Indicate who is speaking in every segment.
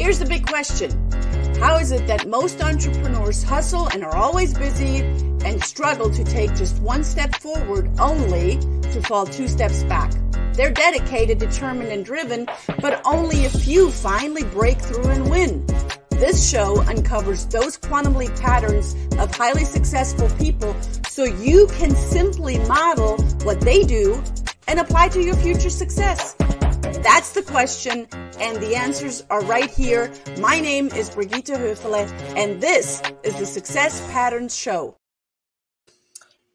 Speaker 1: Here's the big question How is it that most entrepreneurs hustle and are always busy and struggle to take just one step forward only to fall two steps back? They're dedicated, determined, and driven, but only a few finally break through and win. This show uncovers those quantum leap patterns of highly successful people so you can simply model what they do and apply to your future success. That's the question, and the answers are right here. My name is Brigitte Höfele, and this is the Success Patterns Show.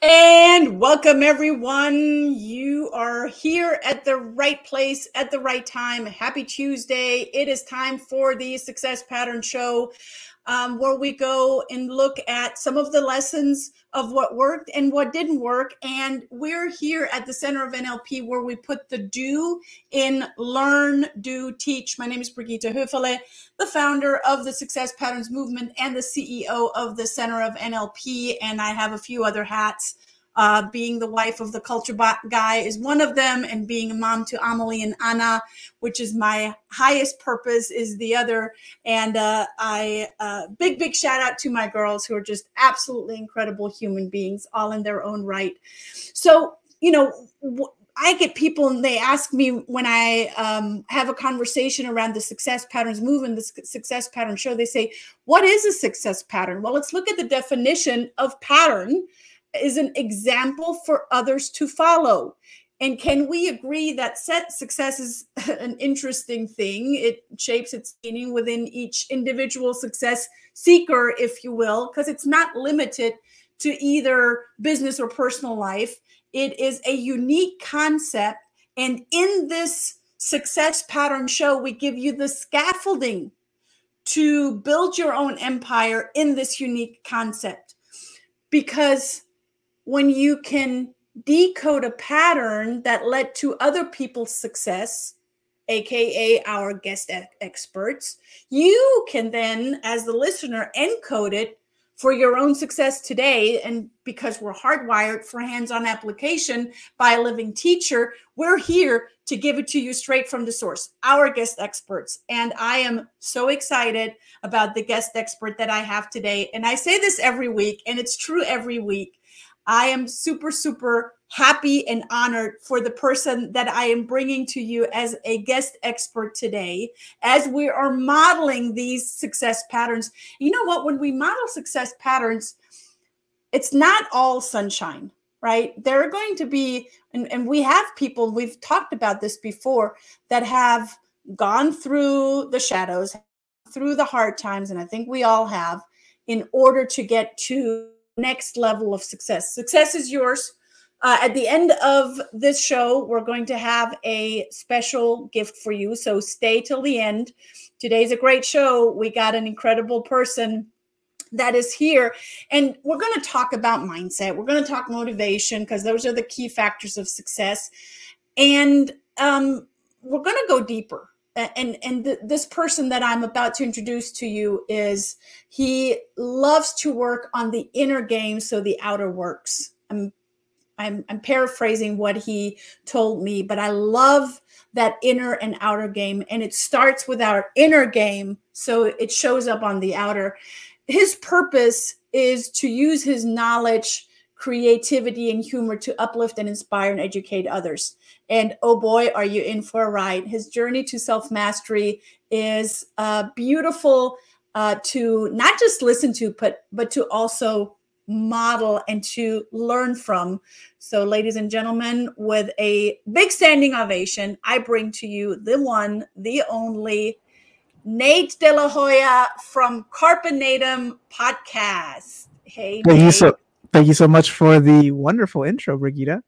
Speaker 1: And welcome, everyone. You are here at the right place at the right time. Happy Tuesday. It is time for the Success Pattern Show, um, where we go and look at some of the lessons of what worked and what didn't work. And we're here at the center of NLP where we put the do in learn, do, teach. My name is Brigitte Höfele, the founder of the Success Patterns Movement and the CEO of the Center of NLP. And I have a few other hats uh, being the wife of the culture guy is one of them, and being a mom to Amelie and Anna, which is my highest purpose, is the other. And uh, I uh, big big shout out to my girls who are just absolutely incredible human beings, all in their own right. So you know. W- I get people and they ask me when I um, have a conversation around the success patterns movement, the success pattern show, they say, What is a success pattern? Well, let's look at the definition of pattern is an example for others to follow. And can we agree that set success is an interesting thing? It shapes its meaning within each individual success seeker, if you will, because it's not limited to either business or personal life. It is a unique concept. And in this success pattern show, we give you the scaffolding to build your own empire in this unique concept. Because when you can decode a pattern that led to other people's success, aka our guest experts, you can then, as the listener, encode it for your own success today. And because we're hardwired for hands on application by a living teacher, we're here to give it to you straight from the source, our guest experts. And I am so excited about the guest expert that I have today. And I say this every week, and it's true every week. I am super, super happy and honored for the person that I am bringing to you as a guest expert today, as we are modeling these success patterns. You know what? When we model success patterns, it's not all sunshine, right? There are going to be, and, and we have people, we've talked about this before, that have gone through the shadows, through the hard times, and I think we all have, in order to get to next level of success. Success is yours. Uh, at the end of this show, we're going to have a special gift for you. So stay till the end. Today's a great show. We got an incredible person that is here. And we're going to talk about mindset. We're going to talk motivation because those are the key factors of success. And um, we're going to go deeper and and th- this person that i'm about to introduce to you is he loves to work on the inner game so the outer works. I'm i'm, I'm paraphrasing what he told me but i love that inner and outer game and it starts with our inner game so it shows up on the outer. His purpose is to use his knowledge creativity and humor to uplift and inspire and educate others and oh boy, are you in for a ride. His journey to self mastery is uh, beautiful uh, to not just listen to, but, but to also model and to learn from. So, ladies and gentlemen, with a big standing ovation, I bring to you the one, the only Nate De La Hoya from Carpe Natem Podcast. Hey,
Speaker 2: thank Nate. so thank you so much for the wonderful intro, Brigida.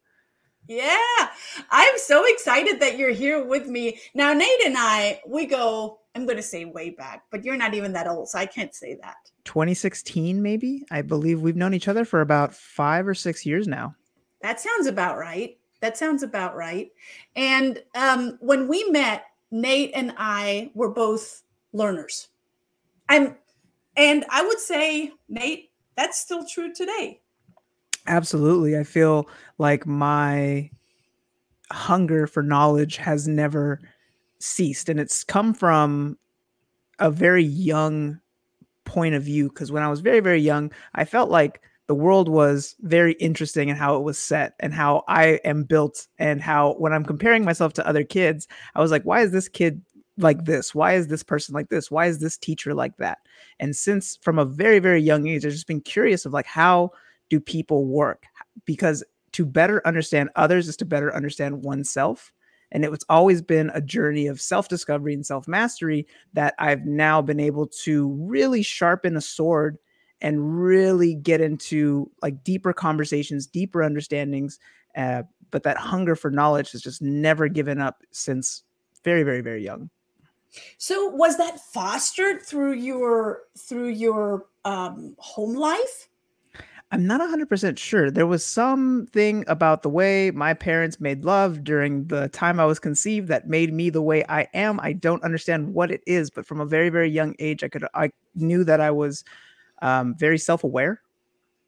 Speaker 1: Yeah, I'm so excited that you're here with me. Now, Nate and I, we go, I'm going to say way back, but you're not even that old, so I can't say that.
Speaker 2: 2016, maybe? I believe we've known each other for about five or six years now.
Speaker 1: That sounds about right. That sounds about right. And um, when we met, Nate and I were both learners. I'm, and I would say, Nate, that's still true today.
Speaker 2: Absolutely. I feel like my hunger for knowledge has never ceased and it's come from a very young point of view because when I was very, very young, I felt like the world was very interesting and in how it was set and how I am built and how when I'm comparing myself to other kids, I was like, why is this kid like this? Why is this person like this? Why is this teacher like that? And since from a very, very young age, I've just been curious of like how do people work? Because to better understand others is to better understand oneself. And it was always been a journey of self discovery and self mastery that I've now been able to really sharpen a sword and really get into like deeper conversations, deeper understandings. Uh, but that hunger for knowledge has just never given up since very, very, very young.
Speaker 1: So was that fostered through your through your um, home life?
Speaker 2: I'm not 100% sure. There was something about the way my parents made love during the time I was conceived that made me the way I am. I don't understand what it is, but from a very very young age I could I knew that I was um, very self-aware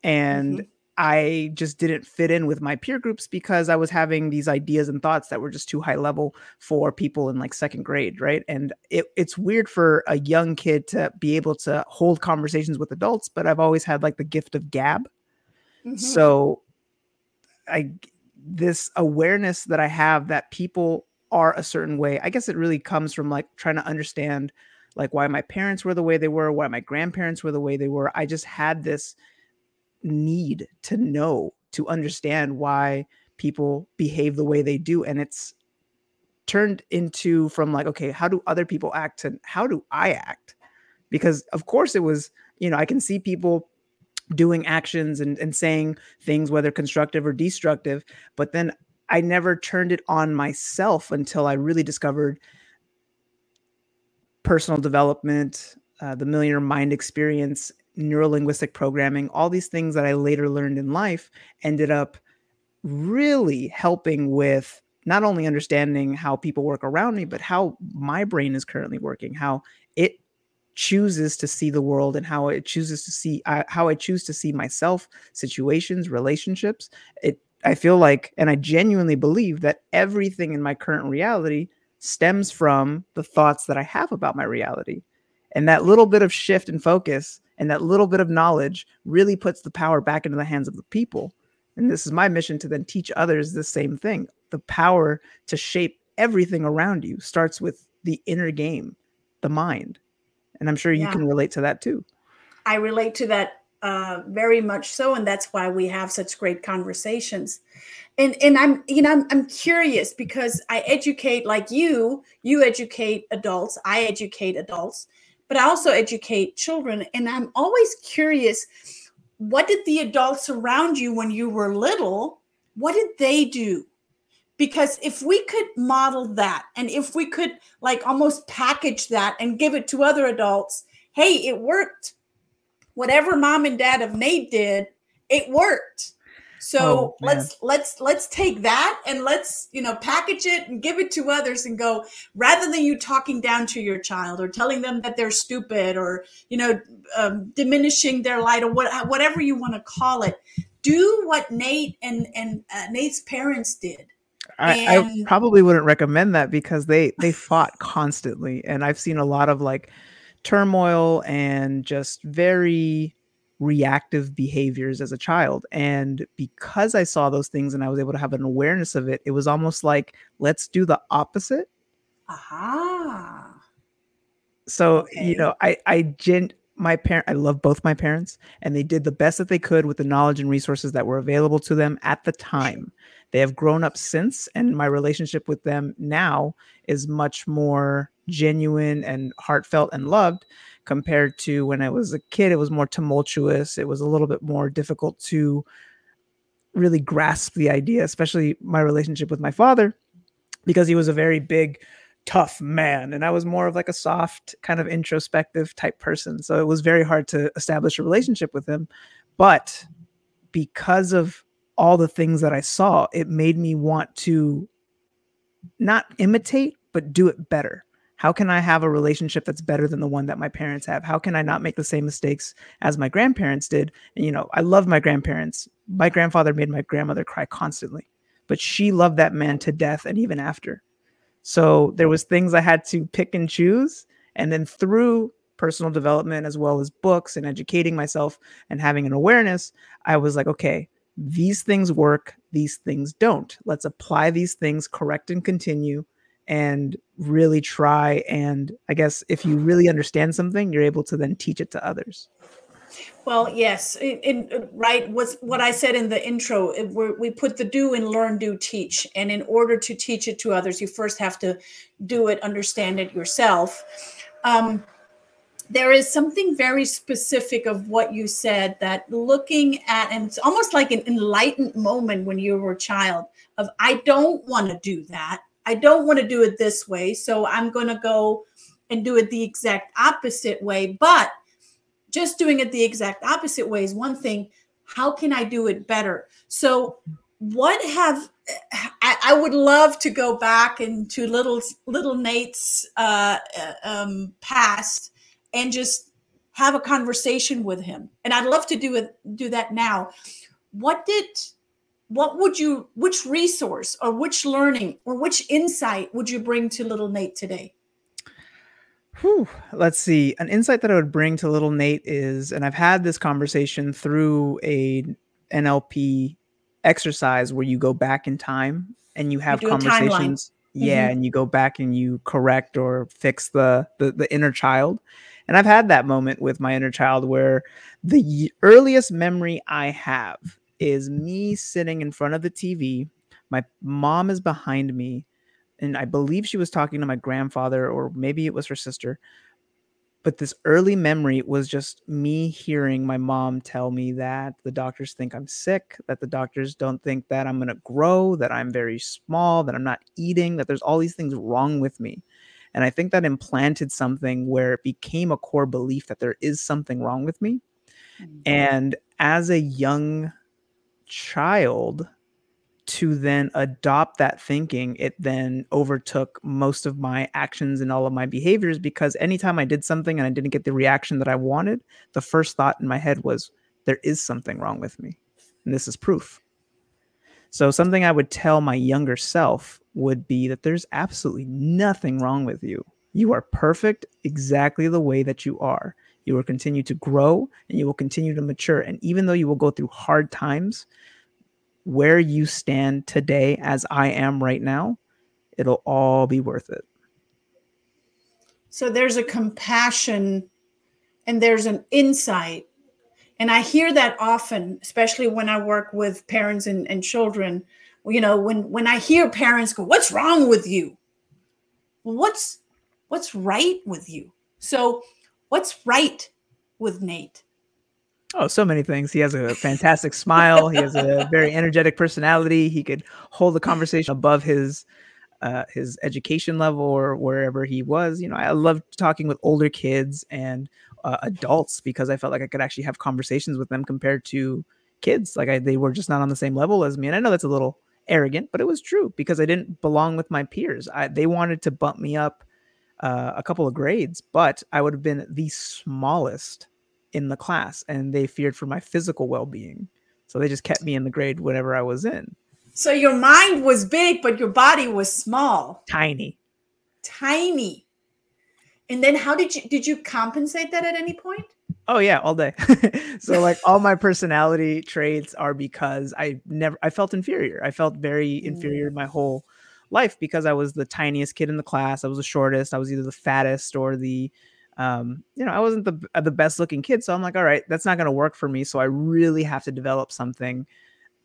Speaker 2: and mm-hmm. I just didn't fit in with my peer groups because I was having these ideas and thoughts that were just too high level for people in like second grade, right? And it, it's weird for a young kid to be able to hold conversations with adults, but I've always had like the gift of gab. Mm-hmm. So I this awareness that I have that people are a certain way, I guess it really comes from like trying to understand like why my parents were the way they were, why my grandparents were the way they were. I just had this need to know to understand why people behave the way they do and it's turned into from like okay how do other people act and how do i act? Because of course it was you know i can see people doing actions and, and saying things whether constructive or destructive but then i never turned it on myself until i really discovered personal development uh, the millionaire mind experience neurolinguistic programming, all these things that I later learned in life ended up really helping with not only understanding how people work around me, but how my brain is currently working, how it chooses to see the world and how it chooses to see uh, how I choose to see myself, situations, relationships. It I feel like and I genuinely believe that everything in my current reality stems from the thoughts that I have about my reality. And that little bit of shift and focus and that little bit of knowledge really puts the power back into the hands of the people. And this is my mission to then teach others the same thing. The power to shape everything around you starts with the inner game, the mind. And I'm sure you yeah. can relate to that too.
Speaker 1: I relate to that uh, very much so, and that's why we have such great conversations. And and I'm you know I'm, I'm curious because I educate like you. You educate adults. I educate adults, but I also educate children. And I'm always curious what did the adults around you when you were little, what did they do? Because if we could model that and if we could like almost package that and give it to other adults, hey, it worked. Whatever mom and dad of Nate did, it worked. So oh, let's let's let's take that and let's you know package it and give it to others and go rather than you talking down to your child or telling them that they're stupid or you know um, diminishing their light or what, whatever you want to call it. Do what Nate and and uh, Nate's parents did.
Speaker 2: I, I probably wouldn't recommend that because they they fought constantly, and I've seen a lot of like turmoil and just very reactive behaviors as a child. And because I saw those things and I was able to have an awareness of it, it was almost like, let's do the opposite.
Speaker 1: Aha.
Speaker 2: So, okay. you know, I, I, gen, my parent, I love both my parents, and they did the best that they could with the knowledge and resources that were available to them at the time. They have grown up since, and my relationship with them now is much more genuine and heartfelt and loved compared to when I was a kid. It was more tumultuous. It was a little bit more difficult to really grasp the idea, especially my relationship with my father, because he was a very big, tough man. And I was more of like a soft, kind of introspective type person. So it was very hard to establish a relationship with him. But because of all the things that I saw, it made me want to not imitate, but do it better how can I have a relationship that's better than the one that my parents have? How can I not make the same mistakes as my grandparents did? And, you know, I love my grandparents. My grandfather made my grandmother cry constantly, but she loved that man to death and even after. So there was things I had to pick and choose. And then through personal development as well as books and educating myself and having an awareness, I was like, okay, these things work, these things don't. Let's apply these things, correct and continue, and really try. And I guess if you really understand something, you're able to then teach it to others.
Speaker 1: Well, yes, it, it, right. What's what I said in the intro? It, we put the do in learn, do, teach, and in order to teach it to others, you first have to do it, understand it yourself. Um, there is something very specific of what you said that looking at, and it's almost like an enlightened moment when you were a child of I don't want to do that. I don't want to do it this way, so I'm going to go and do it the exact opposite way, but just doing it the exact opposite way is one thing. How can I do it better? So, what have I, I would love to go back into little little Nate's uh, uh, um, past and just have a conversation with him. And I'd love to do it do that now. What did what would you which resource or which learning or which insight would you bring to little Nate today?
Speaker 2: Whew. Let's see. An insight that I would bring to little Nate is, and I've had this conversation through a NLP exercise where you go back in time and you have you conversations. Yeah, mm-hmm. and you go back and you correct or fix the, the the inner child. And I've had that moment with my inner child where the earliest memory I have is me sitting in front of the TV. My mom is behind me and I believe she was talking to my grandfather or maybe it was her sister. But this early memory was just me hearing my mom tell me that the doctors think I'm sick, that the doctors don't think that I'm going to grow, that I'm very small, that I'm not eating, that there's all these things wrong with me. And I think that implanted something where it became a core belief that there is something wrong with me. Mm-hmm. And as a young child, to then adopt that thinking, it then overtook most of my actions and all of my behaviors because anytime I did something and I didn't get the reaction that I wanted, the first thought in my head was, there is something wrong with me. And this is proof. So, something I would tell my younger self would be that there's absolutely nothing wrong with you. You are perfect exactly the way that you are. You will continue to grow and you will continue to mature. And even though you will go through hard times, where you stand today as I am right now, it'll all be worth it.
Speaker 1: So there's a compassion and there's an insight. And I hear that often, especially when I work with parents and, and children. You know, when when I hear parents go, What's wrong with you? What's what's right with you? So what's right with Nate?
Speaker 2: Oh, so many things. He has a fantastic smile. He has a very energetic personality. He could hold the conversation above his uh, his education level or wherever he was. You know, I loved talking with older kids and uh, adults because I felt like I could actually have conversations with them compared to kids. Like I, they were just not on the same level as me. And I know that's a little arrogant, but it was true because I didn't belong with my peers. I, they wanted to bump me up uh, a couple of grades, but I would have been the smallest in the class and they feared for my physical well-being. So they just kept me in the grade whenever i was in.
Speaker 1: So your mind was big but your body was small.
Speaker 2: Tiny.
Speaker 1: Tiny. And then how did you did you compensate that at any point?
Speaker 2: Oh yeah all day. So like all my personality traits are because i never i felt inferior. I felt very inferior mm. my whole life because i was the tiniest kid in the class i was the shortest i was either the fattest or the um, you know, I wasn't the uh, the best looking kid, so I'm like, all right, that's not going to work for me. So I really have to develop something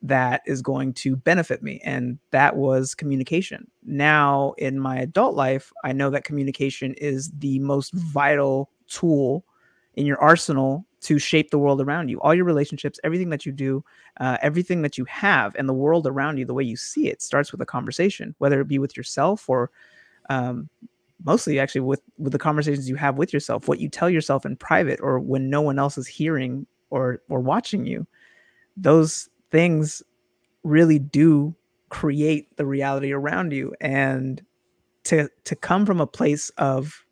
Speaker 2: that is going to benefit me, and that was communication. Now in my adult life, I know that communication is the most vital tool in your arsenal to shape the world around you. All your relationships, everything that you do, uh, everything that you have, and the world around you, the way you see it, starts with a conversation, whether it be with yourself or um, mostly actually with with the conversations you have with yourself what you tell yourself in private or when no one else is hearing or or watching you those things really do create the reality around you and to to come from a place of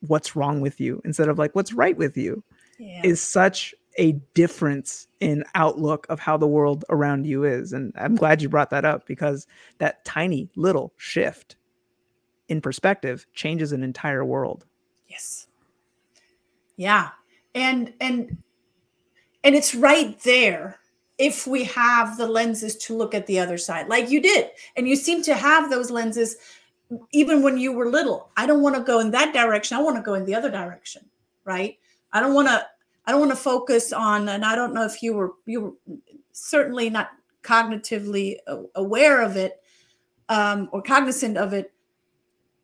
Speaker 2: what's wrong with you instead of like what's right with you yeah. is such a difference in outlook of how the world around you is and i'm glad you brought that up because that tiny little shift in perspective changes an entire world.
Speaker 1: Yes. Yeah. And and and it's right there if we have the lenses to look at the other side like you did and you seem to have those lenses even when you were little i don't want to go in that direction i want to go in the other direction right i don't want to i don't want to focus on and i don't know if you were you were certainly not cognitively aware of it um, or cognizant of it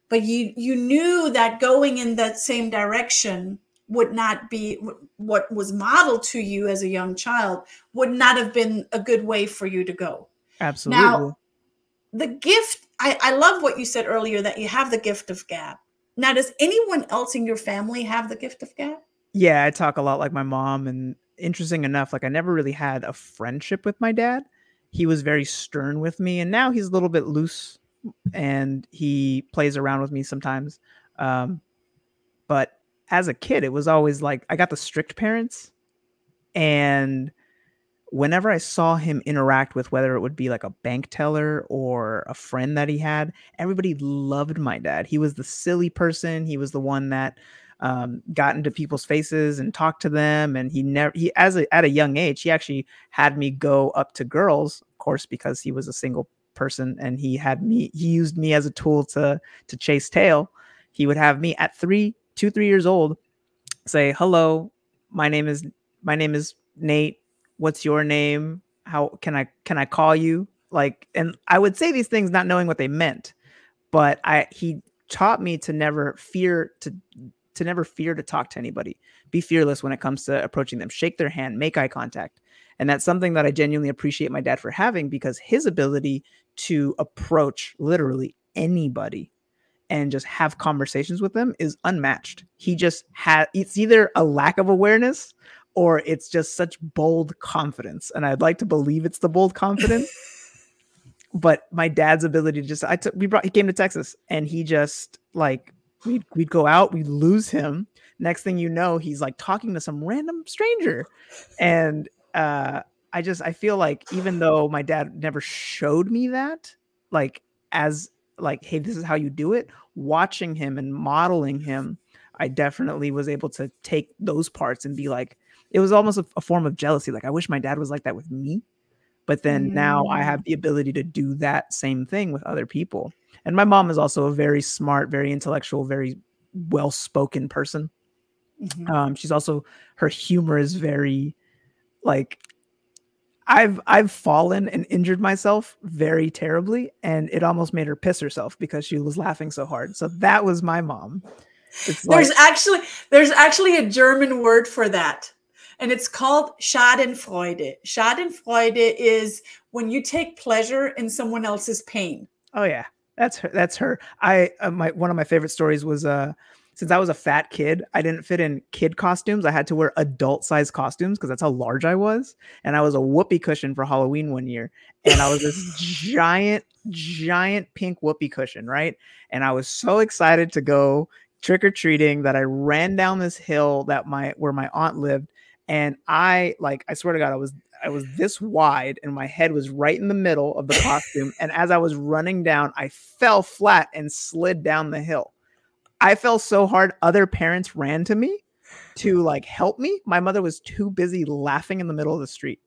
Speaker 1: but you you knew that going in that same direction would not be what was modeled to you as a young child would not have been a good way for you to go.
Speaker 2: Absolutely.
Speaker 1: now the gift I, I love what you said earlier that you have the gift of gab. Now does anyone else in your family have the gift of gab
Speaker 2: yeah i talk a lot like my mom and interesting enough like i never really had a friendship with my dad he was very stern with me and now he's a little bit loose and he plays around with me sometimes um, but as a kid, it was always like I got the strict parents, and whenever I saw him interact with whether it would be like a bank teller or a friend that he had, everybody loved my dad. He was the silly person. He was the one that um, got into people's faces and talked to them. And he never, he as a, at a young age, he actually had me go up to girls, of course, because he was a single person and he had me. He used me as a tool to to chase tail. He would have me at three two, three years old, say, hello, my name is my name is Nate. What's your name? How can I can I call you? Like, and I would say these things not knowing what they meant, but I he taught me to never fear to to never fear to talk to anybody. Be fearless when it comes to approaching them. Shake their hand, make eye contact. And that's something that I genuinely appreciate my dad for having because his ability to approach literally anybody and just have conversations with them is unmatched. He just had it's either a lack of awareness or it's just such bold confidence. And I'd like to believe it's the bold confidence. but my dad's ability to just I took we brought he came to Texas and he just like we'd we'd go out, we'd lose him. Next thing you know, he's like talking to some random stranger. And uh I just I feel like even though my dad never showed me that, like as like, hey, this is how you do it. Watching him and modeling him, I definitely was able to take those parts and be like, it was almost a, a form of jealousy. Like, I wish my dad was like that with me. But then mm. now I have mm. the ability to do that same thing with other people. And my mom is also a very smart, very intellectual, very well spoken person. Mm-hmm. Um, she's also, her humor is very like I've I've fallen and injured myself very terribly, and it almost made her piss herself because she was laughing so hard. So that was my mom.
Speaker 1: It's there's like, actually there's actually a German word for that, and it's called Schadenfreude. Schadenfreude is when you take pleasure in someone else's pain.
Speaker 2: Oh yeah, that's her. That's her. I uh, my one of my favorite stories was uh since I was a fat kid, I didn't fit in kid costumes. I had to wear adult size costumes because that's how large I was. And I was a whoopee cushion for Halloween one year. And I was this giant, giant pink whoopee cushion, right? And I was so excited to go trick or treating that I ran down this hill that my where my aunt lived. And I like, I swear to God, I was I was this wide and my head was right in the middle of the costume. and as I was running down, I fell flat and slid down the hill. I fell so hard, other parents ran to me to like help me. My mother was too busy laughing in the middle of the street.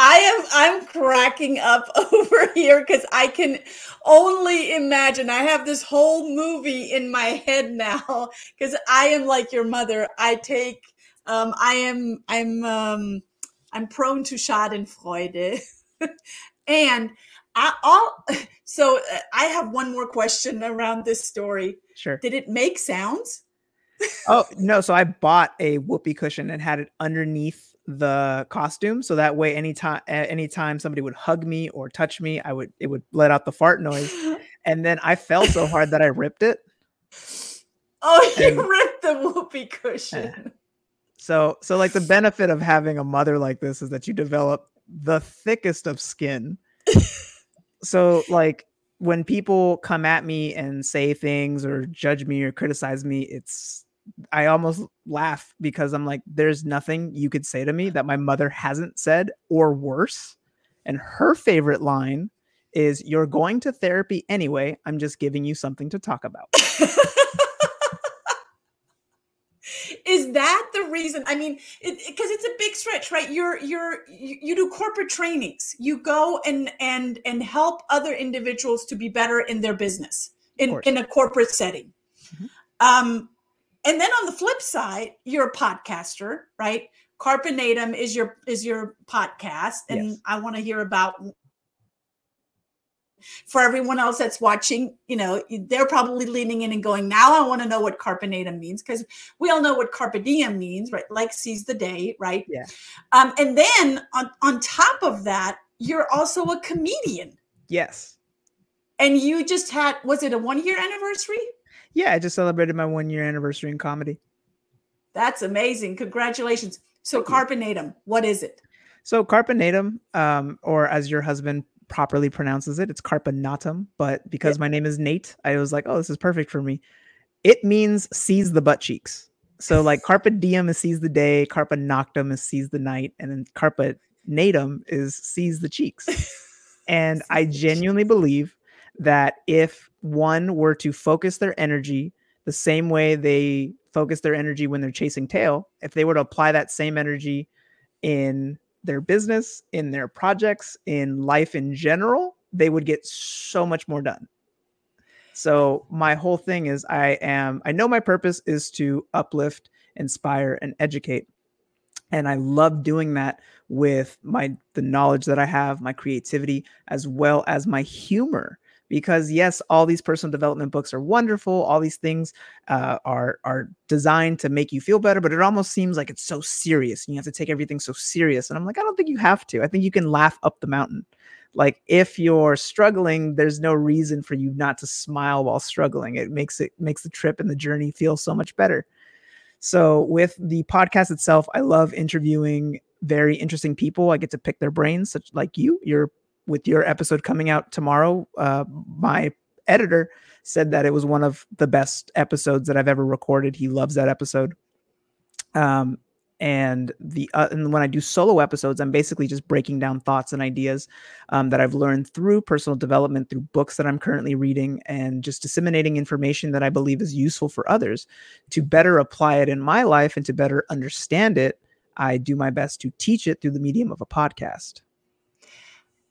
Speaker 1: I am I'm cracking up over here because I can only imagine. I have this whole movie in my head now because I am like your mother. I take um I am I'm um I'm prone to Schadenfreude. and I, all so uh, I have one more question around this story.
Speaker 2: Sure.
Speaker 1: Did it make sounds?
Speaker 2: oh no! So I bought a whoopee cushion and had it underneath the costume, so that way, anytime anytime somebody would hug me or touch me, I would it would let out the fart noise. And then I fell so hard that I ripped it.
Speaker 1: Oh, you and, ripped the whoopee cushion.
Speaker 2: So, so like the benefit of having a mother like this is that you develop the thickest of skin so like when people come at me and say things or judge me or criticize me, it's I almost laugh because I'm like, there's nothing you could say to me that my mother hasn't said or worse. And her favorite line is, You're going to therapy anyway. I'm just giving you something to talk about.
Speaker 1: is that the reason? I mean because it, it's a big stretch right? You're you're you, you do corporate trainings. You go and and and help other individuals to be better in their business in in a corporate setting. Mm-hmm. um and then on the flip side you're a podcaster right? Carpe Natem is your is your podcast and yes. i want to hear about for everyone else that's watching, you know, they're probably leaning in and going, now I want to know what carpe natem means because we all know what carpe diem means, right? Like seize the day, right?
Speaker 2: Yeah.
Speaker 1: Um, and then on, on top of that, you're also a comedian.
Speaker 2: Yes.
Speaker 1: And you just had, was it a one year anniversary?
Speaker 2: Yeah, I just celebrated my one year anniversary in comedy.
Speaker 1: That's amazing. Congratulations. So, carpe natem, what is it?
Speaker 2: So, carpenatum, um, or as your husband properly pronounces it. It's carpanatum, but because yeah. my name is Nate, I was like, oh, this is perfect for me. It means seize the butt cheeks. So like carpe diem is seize the day, carpe noctem is seize the night, and then carpe natem is seize the cheeks. and I genuinely believe that if one were to focus their energy the same way they focus their energy when they're chasing tail, if they were to apply that same energy in their business, in their projects, in life in general, they would get so much more done. So my whole thing is I am I know my purpose is to uplift, inspire and educate. And I love doing that with my the knowledge that I have, my creativity as well as my humor because yes all these personal development books are wonderful all these things uh, are are designed to make you feel better but it almost seems like it's so serious and you have to take everything so serious and i'm like i don't think you have to i think you can laugh up the mountain. Like if you're struggling there's no reason for you not to smile while struggling it makes it makes the trip and the journey feel so much better. So with the podcast itself i love interviewing very interesting people i get to pick their brains such like you you're with your episode coming out tomorrow, uh, my editor said that it was one of the best episodes that I've ever recorded. He loves that episode. Um, and the uh, and when I do solo episodes, I'm basically just breaking down thoughts and ideas um, that I've learned through personal development, through books that I'm currently reading, and just disseminating information that I believe is useful for others to better apply it in my life and to better understand it. I do my best to teach it through the medium of a podcast.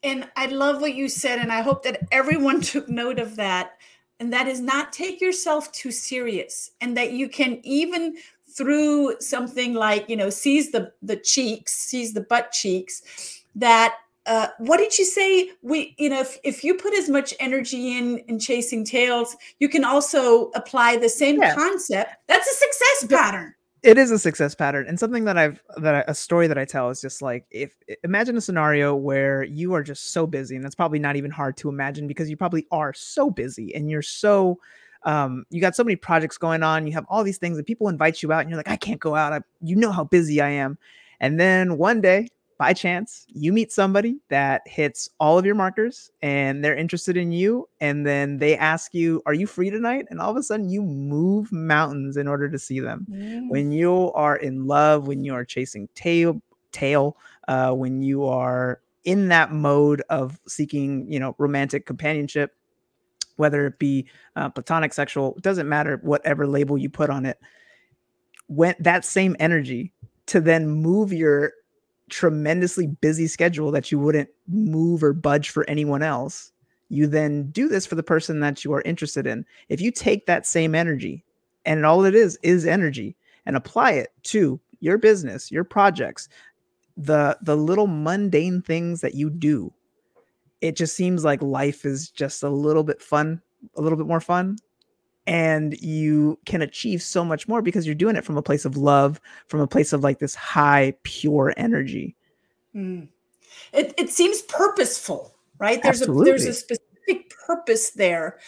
Speaker 1: And I love what you said, and I hope that everyone took note of that. And that is not take yourself too serious, and that you can even through something like you know seize the the cheeks, seize the butt cheeks. That uh, what did you say? We you know if, if you put as much energy in in chasing tails, you can also apply the same yeah. concept. That's a success pattern
Speaker 2: it is a success pattern and something that i've that I, a story that i tell is just like if imagine a scenario where you are just so busy and that's probably not even hard to imagine because you probably are so busy and you're so um, you got so many projects going on you have all these things and people invite you out and you're like i can't go out I, you know how busy i am. And then one day by chance you meet somebody that hits all of your markers and they're interested in you and then they ask you are you free tonight and all of a sudden you move mountains in order to see them mm. when you are in love when you are chasing tail tail uh, when you are in that mode of seeking you know romantic companionship whether it be uh, platonic sexual doesn't matter whatever label you put on it when that same energy to then move your tremendously busy schedule that you wouldn't move or budge for anyone else, you then do this for the person that you are interested in. If you take that same energy, and all it is is energy, and apply it to your business, your projects, the the little mundane things that you do, it just seems like life is just a little bit fun, a little bit more fun and you can achieve so much more because you're doing it from a place of love from a place of like this high pure energy
Speaker 1: mm. it, it seems purposeful right there's Absolutely. a there's a specific purpose there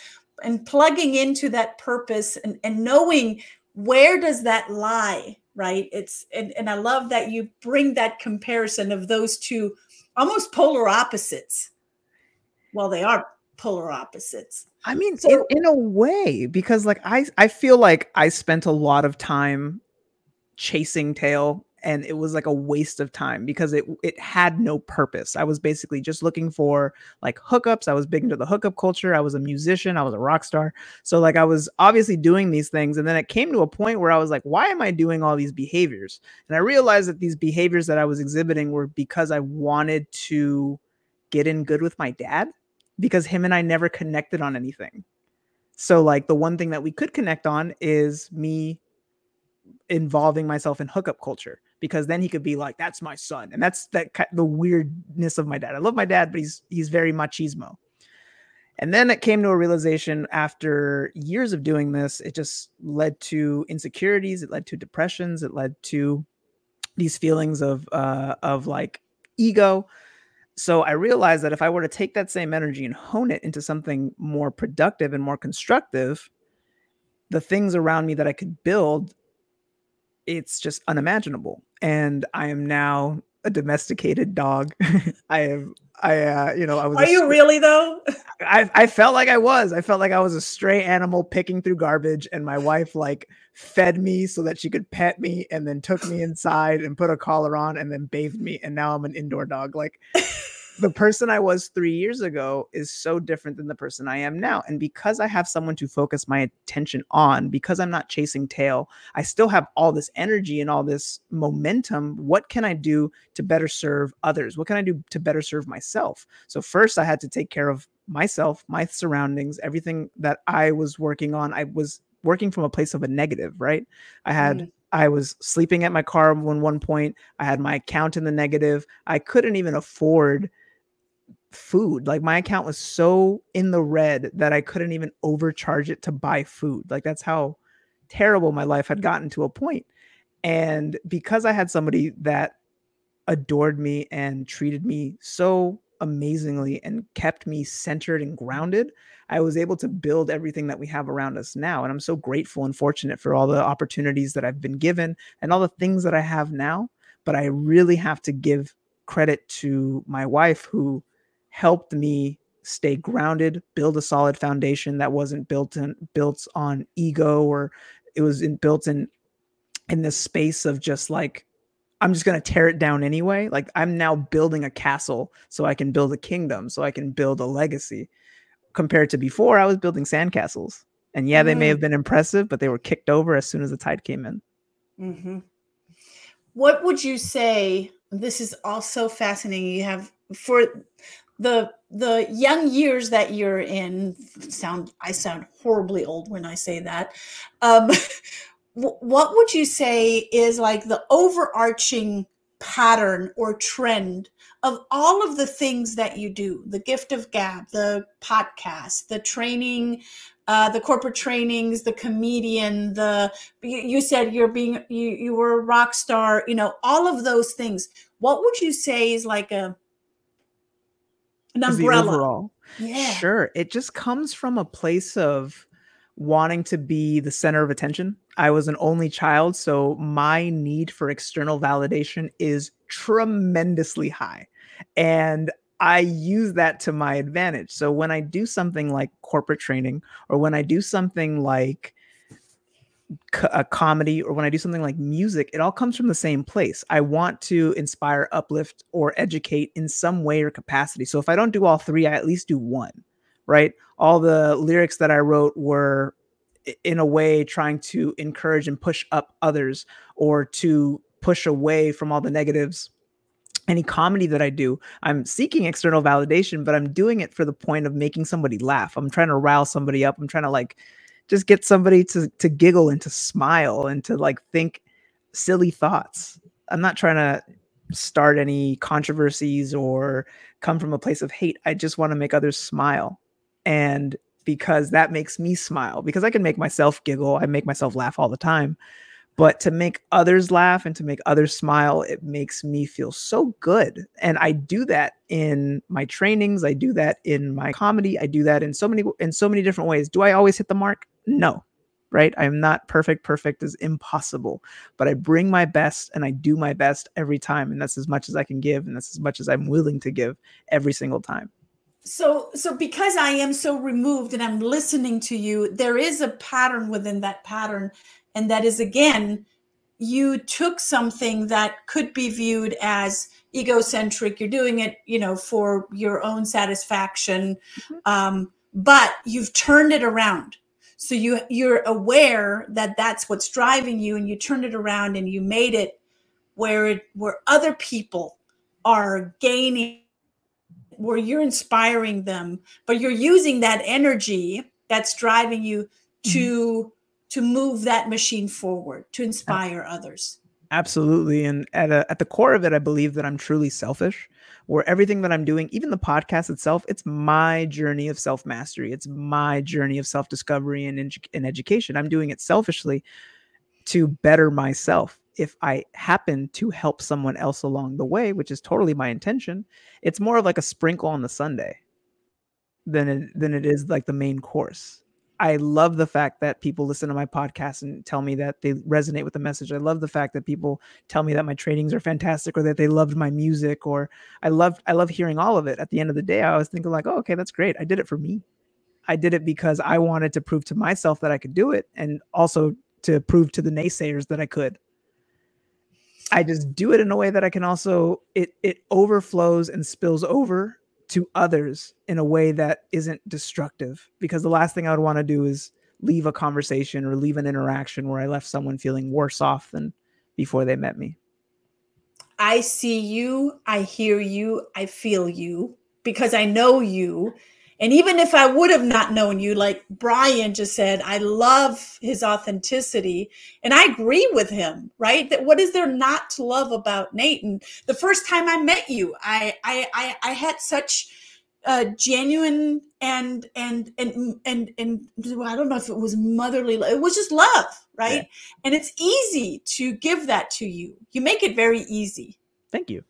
Speaker 1: and plugging into that purpose and, and knowing where does that lie right it's and, and i love that you bring that comparison of those two almost polar opposites well they are polar opposites
Speaker 2: I mean, so, in, in a way, because like I I feel like I spent a lot of time chasing tail and it was like a waste of time because it it had no purpose. I was basically just looking for like hookups. I was big into the hookup culture. I was a musician. I was a rock star. So like I was obviously doing these things, and then it came to a point where I was like, why am I doing all these behaviors? And I realized that these behaviors that I was exhibiting were because I wanted to get in good with my dad because him and I never connected on anything. So like the one thing that we could connect on is me involving myself in hookup culture because then he could be like that's my son. And that's that the weirdness of my dad. I love my dad but he's he's very machismo. And then it came to a realization after years of doing this it just led to insecurities it led to depressions it led to these feelings of uh of like ego so i realized that if i were to take that same energy and hone it into something more productive and more constructive the things around me that i could build it's just unimaginable. And I am now a domesticated dog. I am I uh you know I was
Speaker 1: Are you really though?
Speaker 2: I I felt like I was. I felt like I was a stray animal picking through garbage and my wife like fed me so that she could pet me and then took me inside and put a collar on and then bathed me and now I'm an indoor dog. Like the person I was three years ago is so different than the person I am now. And because I have someone to focus my attention on, because I'm not chasing tail, I still have all this energy and all this momentum. What can I do to better serve others? What can I do to better serve myself? So, first, I had to take care of myself, my surroundings, everything that I was working on. I was working from a place of a negative, right? I had. Mm. I was sleeping at my car when one point. I had my account in the negative. I couldn't even afford food. Like my account was so in the red that I couldn't even overcharge it to buy food. Like that's how terrible my life had gotten to a point. And because I had somebody that adored me and treated me so amazingly and kept me centered and grounded, I was able to build everything that we have around us now. And I'm so grateful and fortunate for all the opportunities that I've been given and all the things that I have now. But I really have to give credit to my wife who helped me stay grounded, build a solid foundation that wasn't built in built on ego or it was in, built in in this space of just like I'm just going to tear it down anyway. Like I'm now building a castle so I can build a kingdom, so I can build a legacy. Compared to before, I was building sandcastles. And yeah, mm-hmm. they may mm-hmm. have been impressive, but they were kicked over as soon as the tide came in.
Speaker 1: Mm-hmm. What would you say? This is also fascinating. You have for the the young years that you're in sound i sound horribly old when i say that um, what would you say is like the overarching pattern or trend of all of the things that you do? The gift of gab the podcast the training uh, the corporate trainings the comedian the you, you said you're being you, you were a rock star you know all of those things. What would you say is like a an umbrella. overall.
Speaker 2: Yeah. Sure. It just comes from a place of wanting to be the center of attention. I was an only child, so my need for external validation is tremendously high. And I use that to my advantage. So when I do something like corporate training or when I do something like a comedy or when I do something like music, it all comes from the same place. I want to inspire, uplift, or educate in some way or capacity. So if I don't do all three, I at least do one, right? All the lyrics that I wrote were in a way trying to encourage and push up others or to push away from all the negatives any comedy that I do, I'm seeking external validation, but I'm doing it for the point of making somebody laugh. I'm trying to rile somebody up. I'm trying to like just get somebody to to giggle and to smile and to like think silly thoughts. I'm not trying to start any controversies or come from a place of hate. I just want to make others smile. And because that makes me smile, because I can make myself giggle, I make myself laugh all the time. But to make others laugh and to make others smile, it makes me feel so good. And I do that in my trainings, I do that in my comedy, I do that in so many in so many different ways. Do I always hit the mark? No, right? I'm not perfect. Perfect is impossible, but I bring my best and I do my best every time. And that's as much as I can give. And that's as much as I'm willing to give every single time.
Speaker 1: So, so because I am so removed and I'm listening to you, there is a pattern within that pattern. And that is again, you took something that could be viewed as egocentric you're doing it you know for your own satisfaction mm-hmm. um, but you've turned it around so you you're aware that that's what's driving you and you turned it around and you made it where it where other people are gaining where you're inspiring them but you're using that energy that's driving you to mm-hmm. to move that machine forward to inspire others
Speaker 2: absolutely and at a, at the core of it i believe that i'm truly selfish where everything that i'm doing even the podcast itself it's my journey of self mastery it's my journey of self discovery and, and education. I'm doing it selfishly to better myself. If I happen to help someone else along the way, which is totally my intention, it's more of like a sprinkle on the sundae than it, than it is like the main course. I love the fact that people listen to my podcast and tell me that they resonate with the message. I love the fact that people tell me that my trainings are fantastic or that they loved my music or I love I love hearing all of it. At the end of the day, I was thinking like, "Oh, okay, that's great. I did it for me." I did it because I wanted to prove to myself that I could do it and also to prove to the naysayers that I could. I just do it in a way that I can also it it overflows and spills over to others in a way that isn't destructive because the last thing I would want to do is leave a conversation or leave an interaction where I left someone feeling worse off than before they met me.
Speaker 1: I see you, I hear you, I feel you because I know you and even if I would have not known you, like Brian just said, I love his authenticity. And I agree with him, right? That what is there not to love about Nate? And the first time I met you, I I I, I had such uh, genuine and and and and and I don't know if it was motherly. It was just love, right? Yeah. And it's easy to give that to you. You make it very easy.
Speaker 2: Thank you.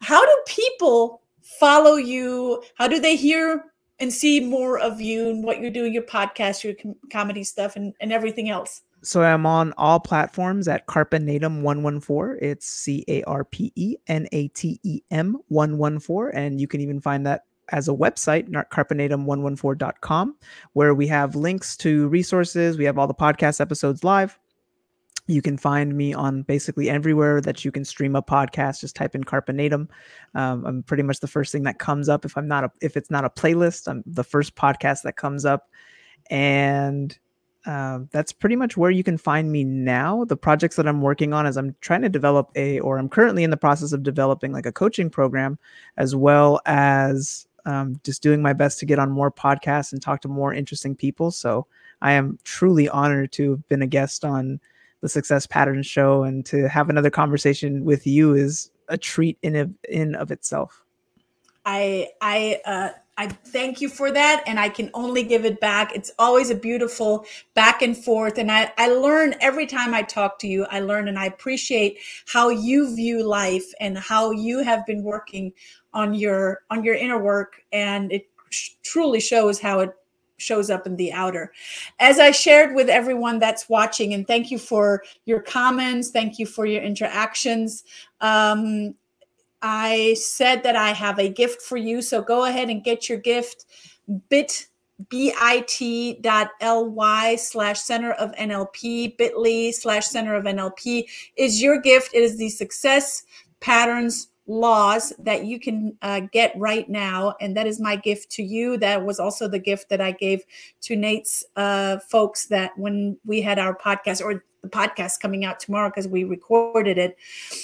Speaker 1: How do people follow you? How do they hear and see more of you and what you're doing, your podcast, your com- comedy stuff, and, and everything else?
Speaker 2: So I'm on all platforms at Carpenatem 114. It's C A R P E N A T E M 114. And you can even find that as a website, carpenatem114.com, where we have links to resources. We have all the podcast episodes live. You can find me on basically everywhere that you can stream a podcast. Just type in Carpenatem. Um, I'm pretty much the first thing that comes up. If I'm not a, if it's not a playlist, I'm the first podcast that comes up, and um, that's pretty much where you can find me now. The projects that I'm working on is I'm trying to develop a, or I'm currently in the process of developing like a coaching program, as well as um, just doing my best to get on more podcasts and talk to more interesting people. So I am truly honored to have been a guest on the Success Pattern Show, and to have another conversation with you is a treat in of, in of itself.
Speaker 1: I I uh, I thank you for that, and I can only give it back. It's always a beautiful back and forth, and I I learn every time I talk to you. I learn, and I appreciate how you view life and how you have been working on your on your inner work, and it truly shows how it shows up in the outer. As I shared with everyone that's watching, and thank you for your comments, thank you for your interactions. Um, I said that I have a gift for you, so go ahead and get your gift. Bit bit.ly slash center of NLP, bit.ly slash center of NLP is your gift. It is the success patterns laws that you can uh, get right now. And that is my gift to you. That was also the gift that I gave to Nate's uh, folks that when we had our podcast or the podcast coming out tomorrow because we recorded it.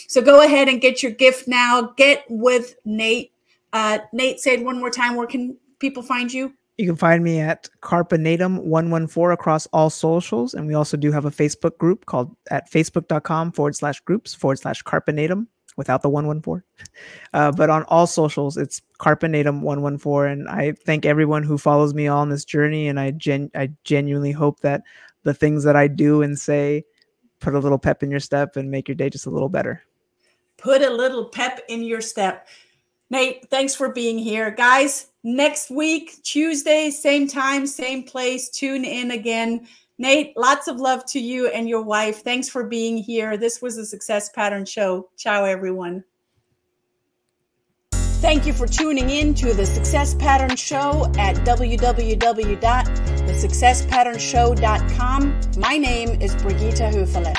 Speaker 1: So go ahead and get your gift now. Get with Nate. Uh, Nate said one more time, where can people find you?
Speaker 2: You can find me at Carpenatem114 across all socials. And we also do have a Facebook group called at facebook.com forward slash groups forward slash Carpenatem without the 114. Uh, but on all socials, it's Carpenatem 114. And I thank everyone who follows me on this journey. And I, gen- I genuinely hope that the things that I do and say put a little pep in your step and make your day just a little better.
Speaker 1: Put a little pep in your step. Nate, thanks for being here. Guys, next week, Tuesday, same time, same place. Tune in again. Nate, lots of love to you and your wife. Thanks for being here. This was the Success Pattern Show. Ciao, everyone. Thank you for tuning in to the Success Pattern Show at www.thesuccesspatternshow.com. My name is Brigitte Höfele.